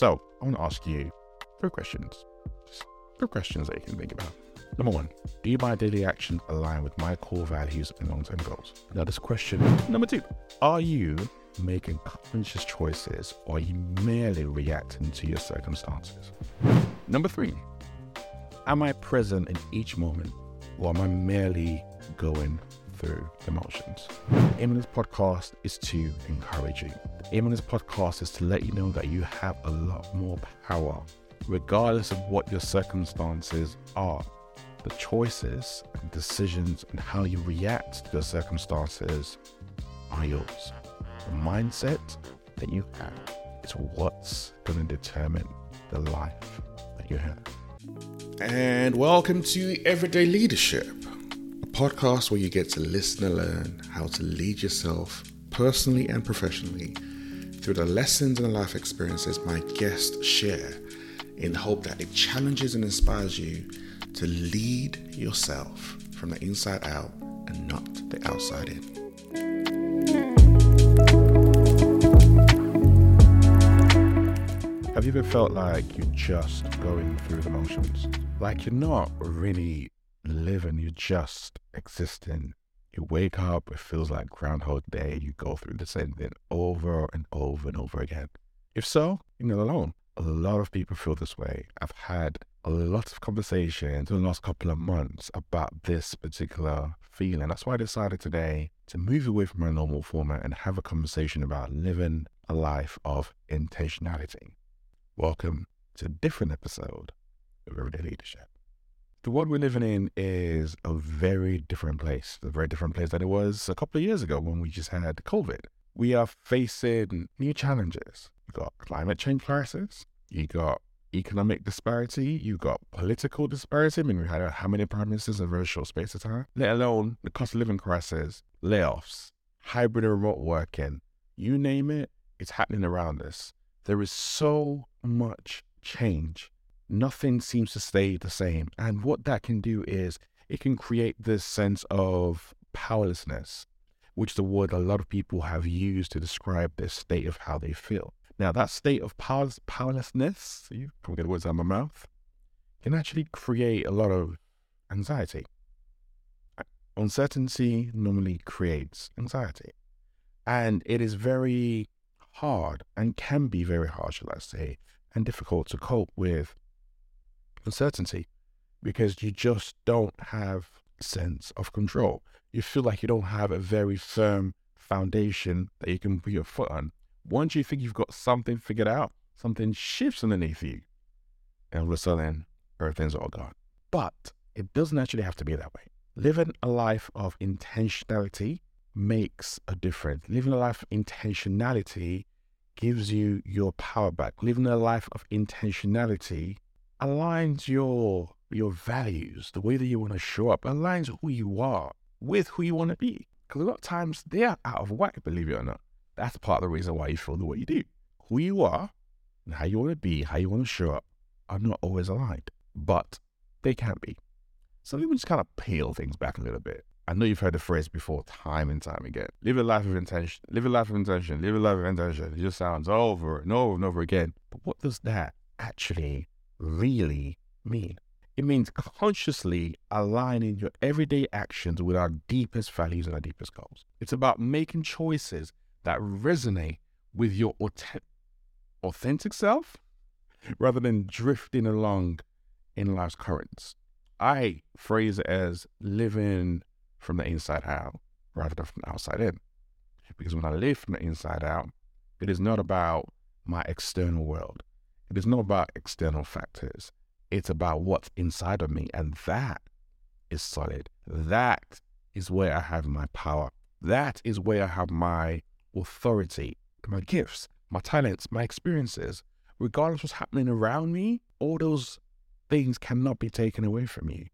So I want to ask you three questions. Just three questions that you can think about. Number one, do my daily actions align with my core values and long term goals? Now, this question. Number two, are you making conscious choices or are you merely reacting to your circumstances? Number three, am I present in each moment or am I merely going through the motions? The aim of this podcast is to encourage you. The aim of this podcast is to let you know that you have a lot more power, regardless of what your circumstances are. The choices and decisions and how you react to the circumstances are yours. The mindset that you have is what's going to determine the life that you have. And welcome to Everyday Leadership, a podcast where you get to listen and learn how to lead yourself personally and professionally through the lessons and life experiences my guests share in the hope that it challenges and inspires you to lead yourself from the inside out and not the outside in. Have you ever felt like you're just going through the motions? Like you're not really living, you're just existing. You wake up, it feels like Groundhog Day, you go through the same thing over and over and over again. If so, you're not alone. A lot of people feel this way. I've had a lot of conversations in the last couple of months about this particular feeling. That's why I decided today to move away from my normal format and have a conversation about living a life of intentionality. Welcome to a different episode of Everyday Leadership. The world we're living in is a very different place, a very different place than it was a couple of years ago when we just had COVID. We are facing new challenges. You've got climate change crisis, you got economic disparity, you've got political disparity. I mean, we had uh, how many prime ministers in a very short space of time, let alone the cost of living crisis, layoffs, hybrid and remote working, you name it, it's happening around us. There is so much change. Nothing seems to stay the same. And what that can do is it can create this sense of powerlessness, which is the word a lot of people have used to describe this state of how they feel. Now, that state of power, powerlessness, you can't get the words out of my mouth, can actually create a lot of anxiety. Uncertainty normally creates anxiety. And it is very hard and can be very hard, shall I say, and difficult to cope with uncertainty because you just don't have sense of control. You feel like you don't have a very firm foundation that you can put your foot on. Once you think you've got something figured out, something shifts underneath you, and all of a sudden, everything's all gone. But it doesn't actually have to be that way. Living a life of intentionality makes a difference. Living a life of intentionality gives you your power back. Living a life of intentionality aligns your your values, the way that you want to show up, aligns who you are with who you want to be. Because a lot of times they are out of whack, believe it or not. That's part of the reason why you feel the way you do. Who you are and how you want to be, how you want to show up are not always aligned, but they can be. So let me just kind of peel things back a little bit. I know you've heard the phrase before time and time again. Live a life of intention. Live a life of intention. Live a life of intention. It just sounds over and over and over again. But what does that actually really mean? It means consciously aligning your everyday actions with our deepest values and our deepest goals. It's about making choices that resonate with your authentic self rather than drifting along in life's currents. I phrase it as living from the inside out rather than from the outside in. Because when I live from the inside out, it is not about my external world. It is not about external factors. It's about what's inside of me. And that is solid. That is where I have my power. That is where I have my authority, my gifts, my talents, my experiences. Regardless of what's happening around me, all those things cannot be taken away from you.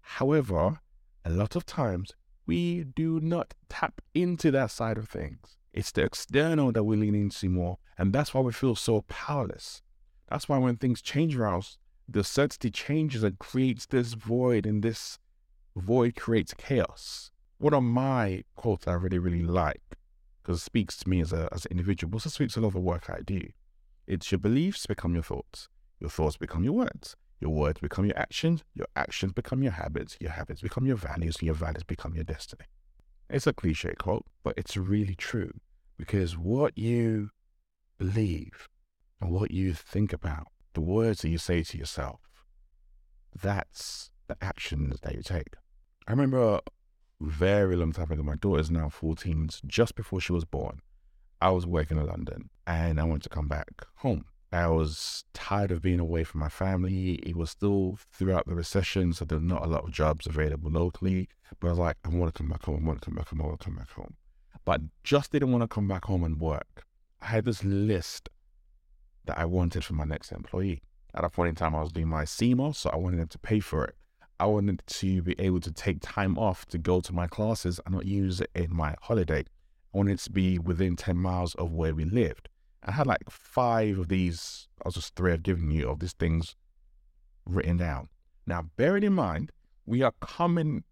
However, a lot of times we do not tap into that side of things. It's the external that we lean into more. And that's why we feel so powerless. That's why when things change around us, the certainty changes and creates this void, and this void creates chaos. One of my quotes I really, really like, because it speaks to me as, a, as an individual, but also speaks to a lot of the work I do, It's your beliefs become your thoughts. Your thoughts become your words. Your words become your actions. Your actions become your habits. Your habits become your values. And your values become your destiny. It's a cliche quote, but it's really true because what you believe and what you think about, the words that you say to yourself, that's the actions that you take. I remember very long time ago, my daughter's now 14, just before she was born. I was working in London and I wanted to come back home. I was tired of being away from my family. It was still throughout the recession, so there were not a lot of jobs available locally. But I was like, I want to come back home. I want to come back home. I want to come back home. But just didn't want to come back home and work. I had this list that I wanted for my next employee. At a point in time, I was doing my CIMA, so I wanted them to pay for it. I wanted to be able to take time off to go to my classes and not use it in my holiday. I wanted to be within 10 miles of where we lived. I had like five of these, I was just three I've given you, of these things written down. Now, bearing in mind, we are coming,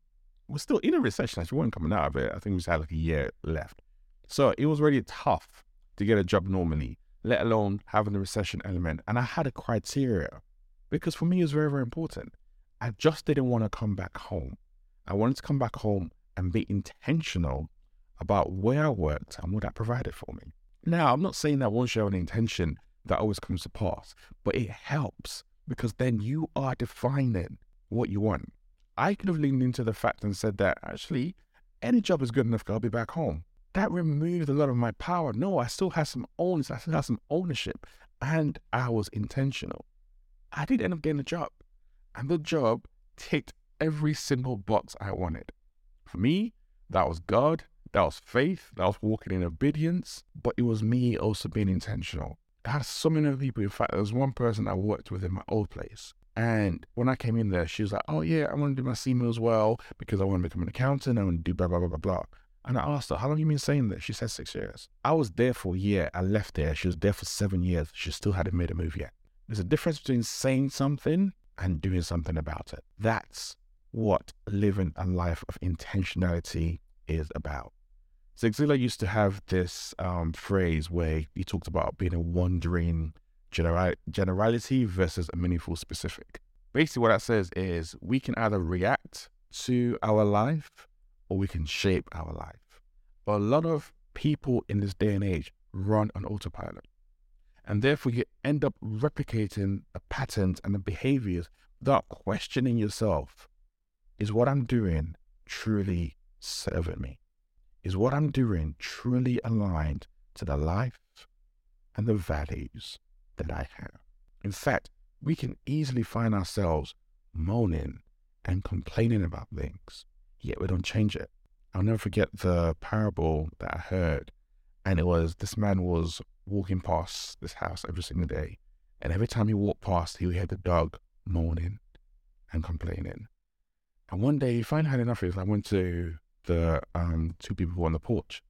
we're still in a recession, actually, we weren't coming out of it. I think we just had like a year left. So it was really tough to get a job normally, let alone having the recession element. And I had a criteria because for me, it was very, very important. I just didn't want to come back home. I wanted to come back home and be intentional about where I worked and what that provided for me. Now, I'm not saying that once you have an intention, that always comes to pass, but it helps because then you are defining what you want. I could have leaned into the fact and said that actually, any job is good enough, I'll be back home. That removed a lot of my power. No, I still had some ownership, I still had some ownership, and I was intentional. I did end up getting a job. And the job ticked every single box I wanted. For me, that was God, that was faith, that was walking in obedience, but it was me also being intentional. I had so many people. In fact, there was one person I worked with in my old place. And when I came in there, she was like, Oh, yeah, I want to do my CIMA as well because I want to become an accountant. I want to do blah, blah, blah, blah, blah. And I asked her, How long you been saying that? She said six years. I was there for a year. I left there. She was there for seven years. She still hadn't made a move yet. There's a difference between saying something and doing something about it. That's what living a life of intentionality is about. Zig Ziglar used to have this um, phrase where he talked about being a wandering general- generality versus a meaningful specific. Basically, what that says is we can either react to our life or we can shape our life. But a lot of people in this day and age run on autopilot. And therefore, you end up replicating the patterns and the behaviors without questioning yourself is what I'm doing truly serving me? Is what I'm doing truly aligned to the life and the values that I have? In fact, we can easily find ourselves moaning and complaining about things, yet we don't change it. I'll never forget the parable that I heard, and it was this man was walking past this house every single day. And every time he walked past, he would hear the dog moaning and complaining. And one day he finally had enough of it. I went to the um, two people on the porch.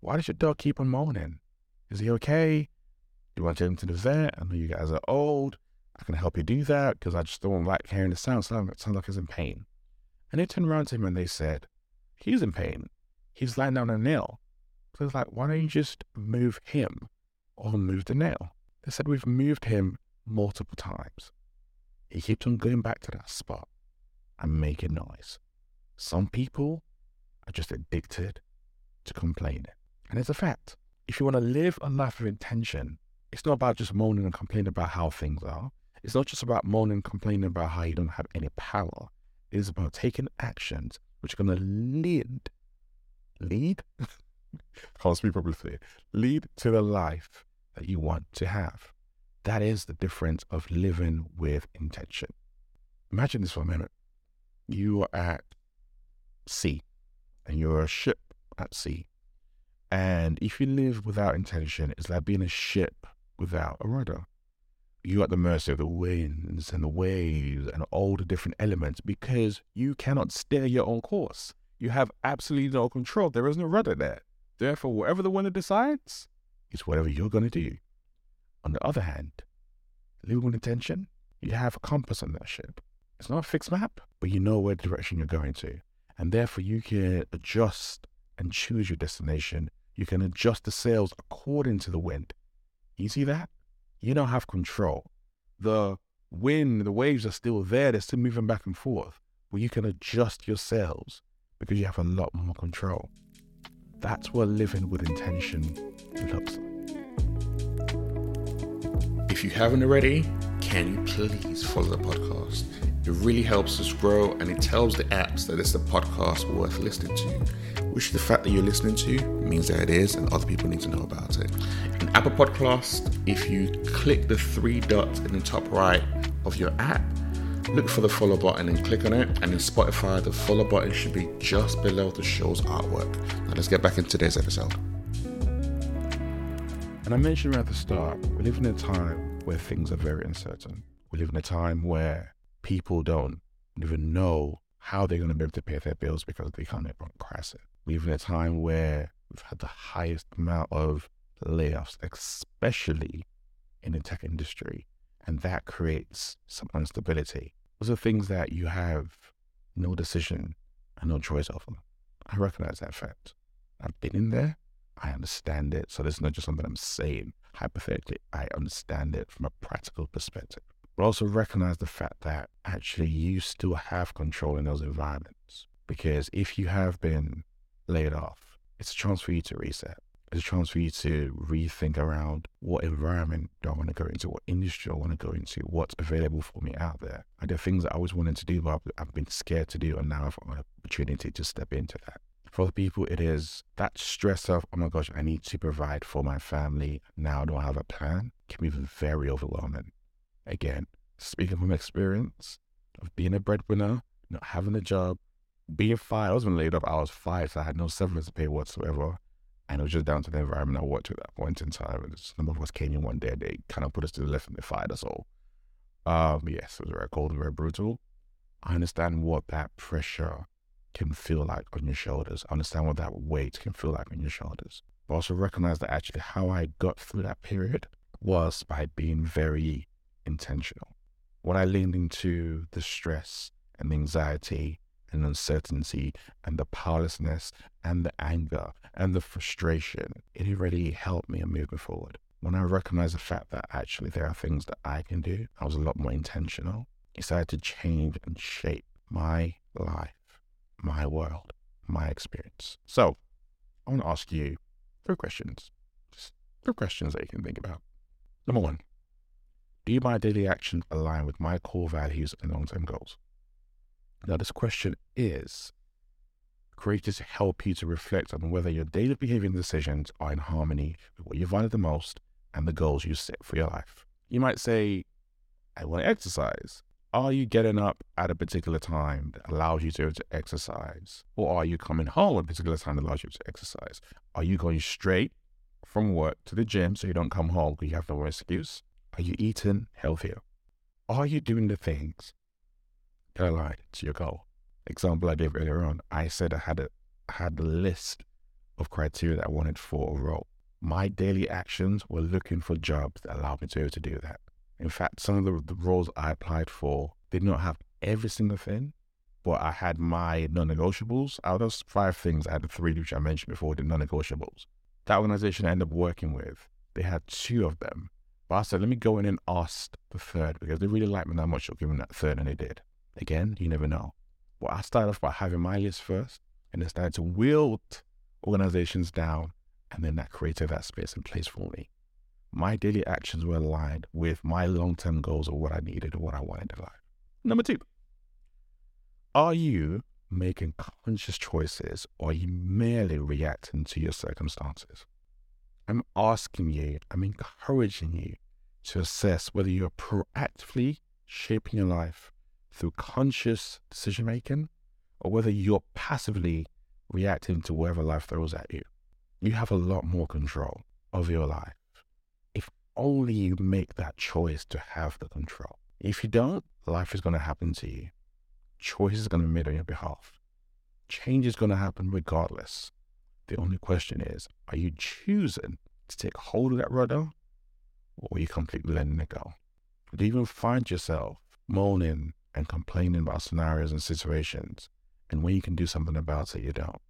Why does your dog keep on moaning? Is he okay? Do you want to take him to the vet? I know you guys are old. I can help you do that because I just don't like hearing the sound. It sounds like he's in pain. And they turned around to him and they said, He's in pain. He's lying down on a nail. So it's like, why don't you mm. just move him? or move the nail. They said we've moved him multiple times. He keeps on going back to that spot and making noise. Some people are just addicted to complaining. And it's a fact. If you want to live a life of intention, it's not about just moaning and complaining about how things are. It's not just about moaning and complaining about how you don't have any power. It is about taking actions which are going to lead, lead? Can't speak properly. Lead to the life that you want to have. That is the difference of living with intention. Imagine this for a minute. You are at sea and you're a ship at sea. And if you live without intention, it's like being a ship without a rudder. You're at the mercy of the winds and the waves and all the different elements because you cannot steer your own course. You have absolutely no control. There is no rudder there. Therefore, whatever the winner decides, is whatever you're going to do. On the other hand, living intention, you have a compass on that ship. It's not a fixed map, but you know where direction you're going to. And therefore, you can adjust and choose your destination. You can adjust the sails according to the wind. You see that? You don't have control. The wind, the waves are still there, they're still moving back and forth, but you can adjust yourselves because you have a lot more control. That's what living with intention looks like. If you haven't already, can you please follow the podcast? It really helps us grow and it tells the apps that it's a podcast worth listening to, which the fact that you're listening to means that it is and other people need to know about it. In Apple Podcast, if you click the three dots in the top right of your app, look for the follow button and click on it. And in Spotify, the follow button should be just below the show's artwork. Now let's get back into today's episode. And I mentioned at the start, we live in a time where things are very uncertain. We live in a time where people don't even know how they're going to be able to pay their bills because of the economic crisis. We live in a time where we've had the highest amount of layoffs, especially in the tech industry, and that creates some instability. Those are things that you have no decision and no choice over. I recognize that fact. I've been in there. I understand it. So this is not just something I'm saying hypothetically. I understand it from a practical perspective but also recognize the fact that actually you still have control in those environments. Because if you have been laid off, it's a chance for you to reset. It's a chance for you to rethink around what environment do I want to go into, what industry I want to go into, what's available for me out there. Are there things that I always wanted to do, but I've been scared to do, and now I've got an opportunity to step into that. For other people, it is that stress of, oh my gosh, I need to provide for my family. Now I don't have a plan, can be very overwhelming again, speaking from experience of being a breadwinner, not having a job, being fired. I was laid off. I was fired, so I had no severance to pay whatsoever. And it was just down to the environment I worked at that point in time. And some of us came in one day, they kind of put us to the left and they fired us all. Um, yes, it was very cold and very brutal. I understand what that pressure can feel like on your shoulders. I understand what that weight can feel like on your shoulders. But also recognize that actually how I got through that period was by being very intentional. When I leaned into the stress and the anxiety and uncertainty and the powerlessness and the anger and the frustration, it really helped me moved me forward. When I recognized the fact that actually there are things that I can do, I was a lot more intentional. It started to change and shape my life, my world, my experience. So I want to ask you three questions. Just three questions that you can think about. Number one, do my daily actions align with my core values and long term goals? Now, this question is created to help you to reflect on whether your daily behavior and decisions are in harmony with what you value the most and the goals you set for your life. You might say, I want to exercise. Are you getting up at a particular time that allows you to, to exercise? Or are you coming home at a particular time that allows you to exercise? Are you going straight from work to the gym so you don't come home because you have no excuse? Are you eating healthier? Are you doing the things that align to your goal? Example I gave earlier on, I said I had had a list of criteria that I wanted for a role. My daily actions were looking for jobs that allowed me to be able to do that. In fact, some of the, the roles I applied for did not have every single thing, but I had my non-negotiables. Out of five things, I had the three which I mentioned before, the non-negotiables. That organization I ended up working with, they had two of them but I said, let me go in and ask the third because they really liked me that much. I'll give them that third, and they did. Again, you never know. But I started off by having my list first, and then started to wield organizations down, and then that created that space and place for me. My daily actions were aligned with my long term goals of what I needed and what I wanted in life. Number two, are you making conscious choices or are you merely reacting to your circumstances? I'm asking you, I'm encouraging you to assess whether you're proactively shaping your life through conscious decision making or whether you're passively reacting to whatever life throws at you. You have a lot more control of your life. If only you make that choice to have the control. If you don't, life is going to happen to you. Choice is going to be made on your behalf. Change is going to happen regardless. The only question is, are you choosing to take hold of that rudder or are you completely letting it go? Do you even find yourself moaning and complaining about scenarios and situations and when you can do something about it, you don't?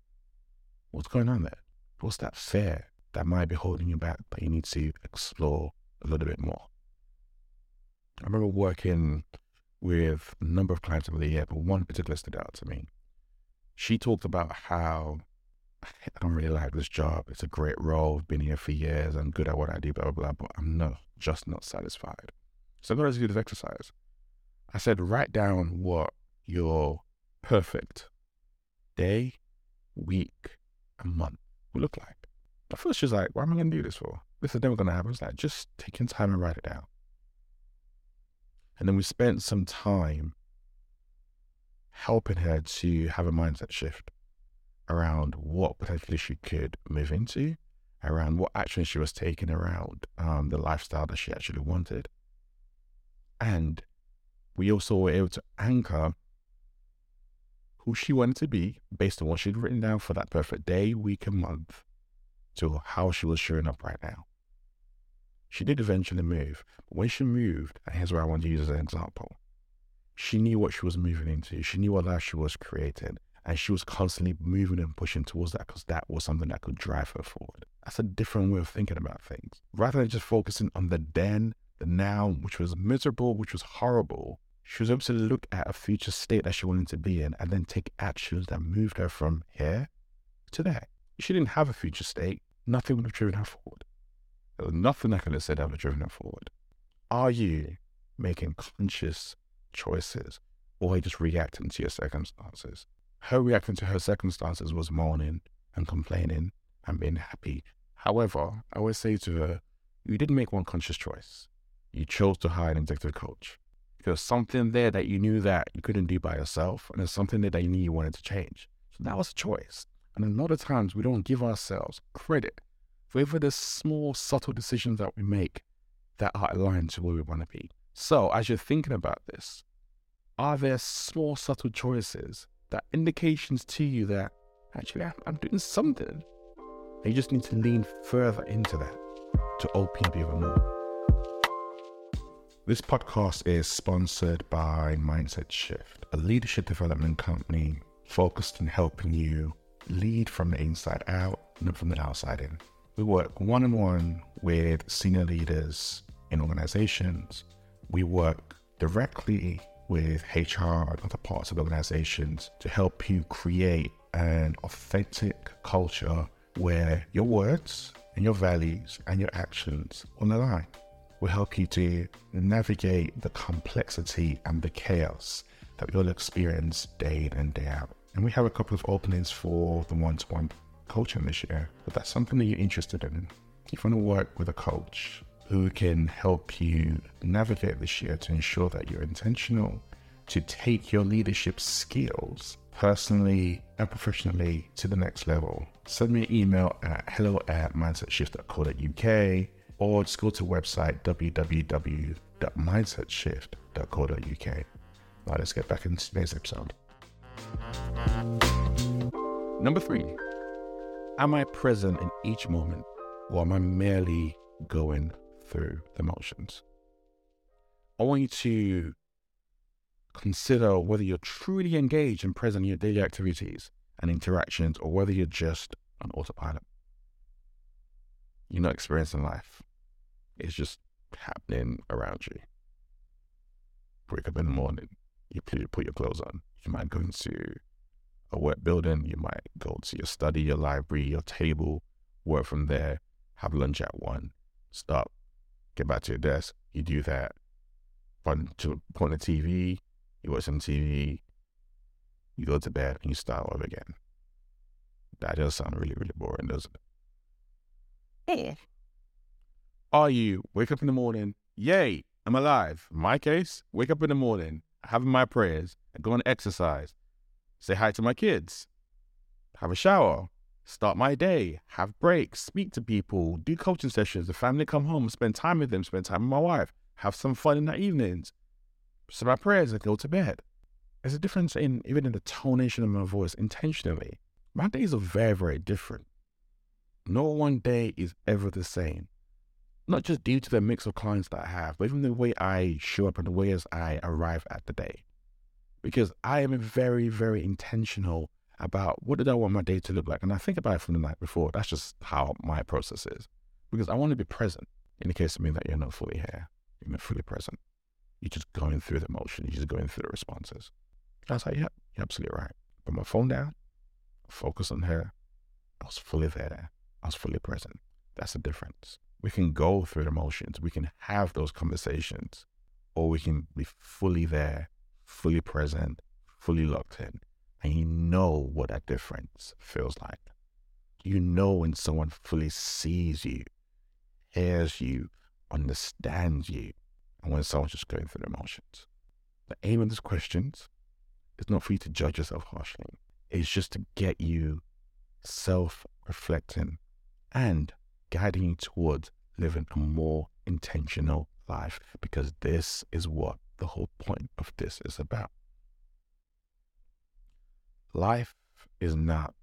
What's going on there? What's that fear that might be holding you back that you need to explore a little bit more? I remember working with a number of clients over the year, but one particular stood out to me. She talked about how I don't really like this job. It's a great role. I've been here for years. I'm good at what I do, blah, blah, blah, but I'm not just not satisfied. So I got to do this exercise. I said, write down what your perfect day, week, and month will look like. At first, she's like, what am I going to do this for? This is never going to happen. It's like, just take your time and write it down. And then we spent some time helping her to have a mindset shift around what potentially she could move into, around what action she was taking around um, the lifestyle that she actually wanted. And we also were able to anchor who she wanted to be based on what she'd written down for that perfect day, week, and month to how she was showing up right now. She did eventually move, when she moved, and here's where I want to use as an example, she knew what she was moving into. She knew what life she was creating. And she was constantly moving and pushing towards that because that was something that could drive her forward. That's a different way of thinking about things. Rather than just focusing on the then, the now, which was miserable, which was horrible, she was able to look at a future state that she wanted to be in and then take actions that moved her from here to there. If she didn't have a future state, nothing would have driven her forward. There was nothing that could have said that would have driven her forward. Are you making conscious choices or are you just reacting to your circumstances? Her reacting to her circumstances was mourning and complaining and being happy. However, I always say to her, you didn't make one conscious choice. You chose to hire an executive coach because something there that you knew that you couldn't do by yourself, and there's something there that you knew you wanted to change. So that was a choice. And a lot of times we don't give ourselves credit for even the small, subtle decisions that we make that are aligned to where we want to be. So as you're thinking about this, are there small, subtle choices that indications to you that actually I'm doing something? And you just need to lean further into that to open up even more. This podcast is sponsored by Mindset Shift, a leadership development company focused on helping you lead from the inside out, not from the outside in. We work one on one with senior leaders in organizations. We work directly with HR and other parts of organizations to help you create an authentic culture where your words and your values and your actions will align will help you to navigate the complexity and the chaos that you'll experience day in and day out. And we have a couple of openings for the one to one coaching this year. But that's something that you're interested in. If you want to work with a coach who can help you navigate this year to ensure that you're intentional to take your leadership skills personally and professionally to the next level, send me an email at hello at mindsetshift.co.uk or just go to website www.mindsetshift.co.uk. Now let's get back into today's episode. Number three, am I present in each moment or am I merely going through the motions? I want you to consider whether you're truly engaged and present in your daily activities and interactions or whether you're just on autopilot. You're not experiencing life. It's just happening around you. Wake up in the morning, you put your clothes on. You might go into a work building, you might go to your study, your library, your table, work from there, have lunch at one, stop, get back to your desk. You do that. Put, to, on the TV, you watch some TV, you go to bed, and you start over again. That does sound really, really boring, doesn't it? Yeah. Are you wake up in the morning? Yay, I'm alive. In my case, wake up in the morning, having my prayers, and go and exercise. Say hi to my kids. Have a shower. Start my day. Have breaks. Speak to people. Do coaching sessions. The family come home. Spend time with them. Spend time with my wife. Have some fun in the evenings. Say my prayers and go to bed. There's a difference in even in the tonation of my voice intentionally. My days are very, very different. No one day is ever the same not just due to the mix of clients that I have, but even the way I show up and the way as I arrive at the day. Because I am very, very intentional about what did I want my day to look like. And I think about it from the night before. That's just how my process is. Because I want to be present in the case of me that you're not fully here, you're not fully present. You're just going through the motion. You're just going through the responses. And I was like, yep, you're absolutely right. Put my phone down, focus on her. I was fully there. I was fully present. That's the difference. We can go through the motions. We can have those conversations, or we can be fully there, fully present, fully locked in. And you know what that difference feels like. You know when someone fully sees you, hears you, understands you, and when someone's just going through the motions. The aim of these questions is not for you to judge yourself harshly. It's just to get you self reflecting and guiding you towards living a more intentional life because this is what the whole point of this is about. Life is not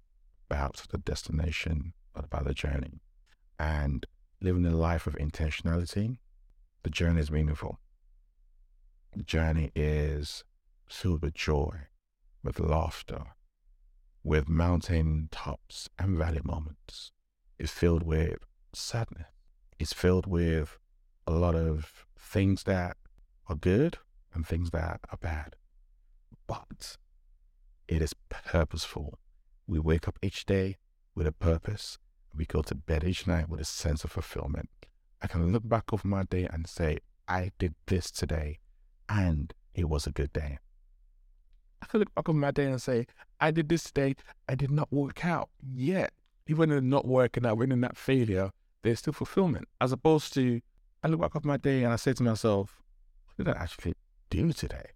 about the destination, but about the journey. And living a life of intentionality, the journey is meaningful. The journey is filled with joy, with laughter, with mountain tops and valley moments. It's filled with sadness. It's filled with a lot of things that are good and things that are bad. But it is purposeful. We wake up each day with a purpose. We go to bed each night with a sense of fulfillment. I can look back over my day and say, I did this today and it was a good day. I can look back over my day and say, I did this today, I did not work out yet. Even in not working out, when in that failure, there's still fulfillment. As opposed to, I look back over my day and I say to myself, what did I actually do today?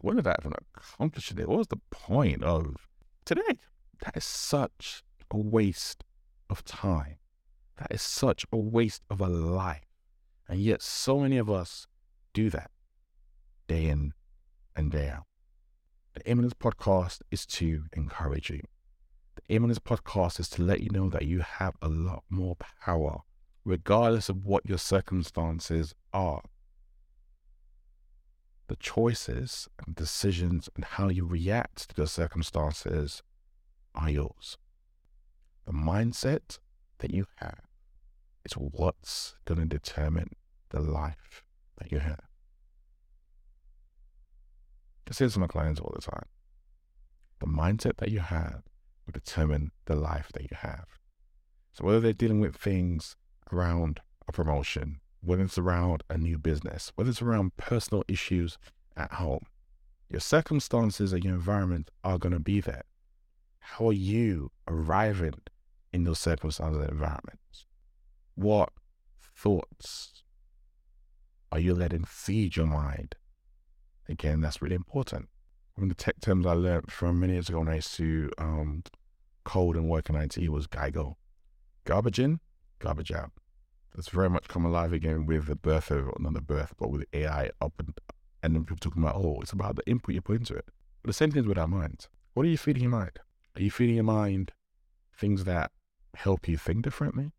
What did I even accomplish today? What was the point of today? That is such a waste of time. That is such a waste of a life. And yet, so many of us do that day in and day out. The aim of this podcast is to encourage you. The aim of this podcast is to let you know that you have a lot more power, regardless of what your circumstances are. The choices and decisions and how you react to the circumstances are yours. The mindset that you have is what's going to determine the life that you have. I say this to my clients all the time. The mindset that you have will determine the life that you have. So whether they're dealing with things around a promotion, whether it's around a new business, whether it's around personal issues at home, your circumstances and your environment are going to be there. How are you arriving in those circumstances and environments? What thoughts are you letting feed your mind? Again, that's really important. One of the tech terms I learned from many years ago when I used to um, code and work in IT was GIGO. Garbage in, garbage out. That's very much come alive again with the birth of, not the birth, but with AI up and, and then people talking about, oh, it's about the input you put into it. But the same thing with our minds. What are you feeding your mind? Are you feeding your mind things that help you think differently?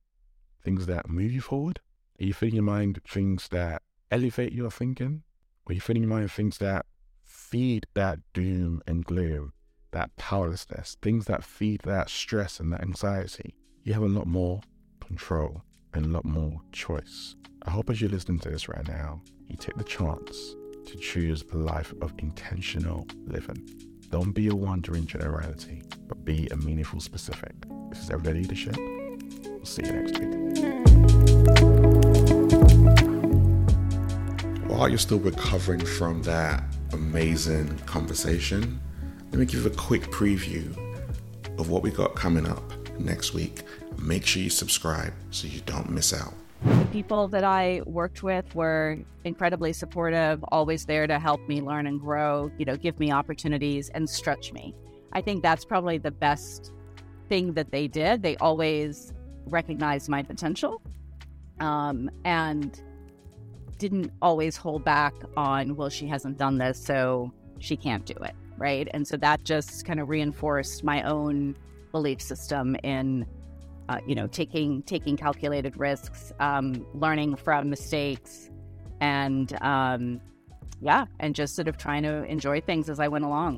Things that move you forward? Are you feeding your mind things that elevate your thinking? Are you feeding your mind things that feed that doom and gloom, that powerlessness, things that feed that stress and that anxiety? You have a lot more control and a lot more choice. I hope as you're listening to this right now, you take the chance to choose a life of intentional living. Don't be a wandering generality, but be a meaningful specific. This is Everyday Leadership. We'll see you next week. While you're still recovering from that amazing conversation, let me give you a quick preview of what we got coming up next week. Make sure you subscribe so you don't miss out. The people that I worked with were incredibly supportive, always there to help me learn and grow, you know, give me opportunities and stretch me. I think that's probably the best thing that they did. They always recognized my potential um, and didn't always hold back on, well, she hasn't done this, so she can't do it. Right. And so that just kind of reinforced my own belief system in uh, you know, taking taking calculated risks, um, learning from mistakes, and um, yeah, and just sort of trying to enjoy things as I went along.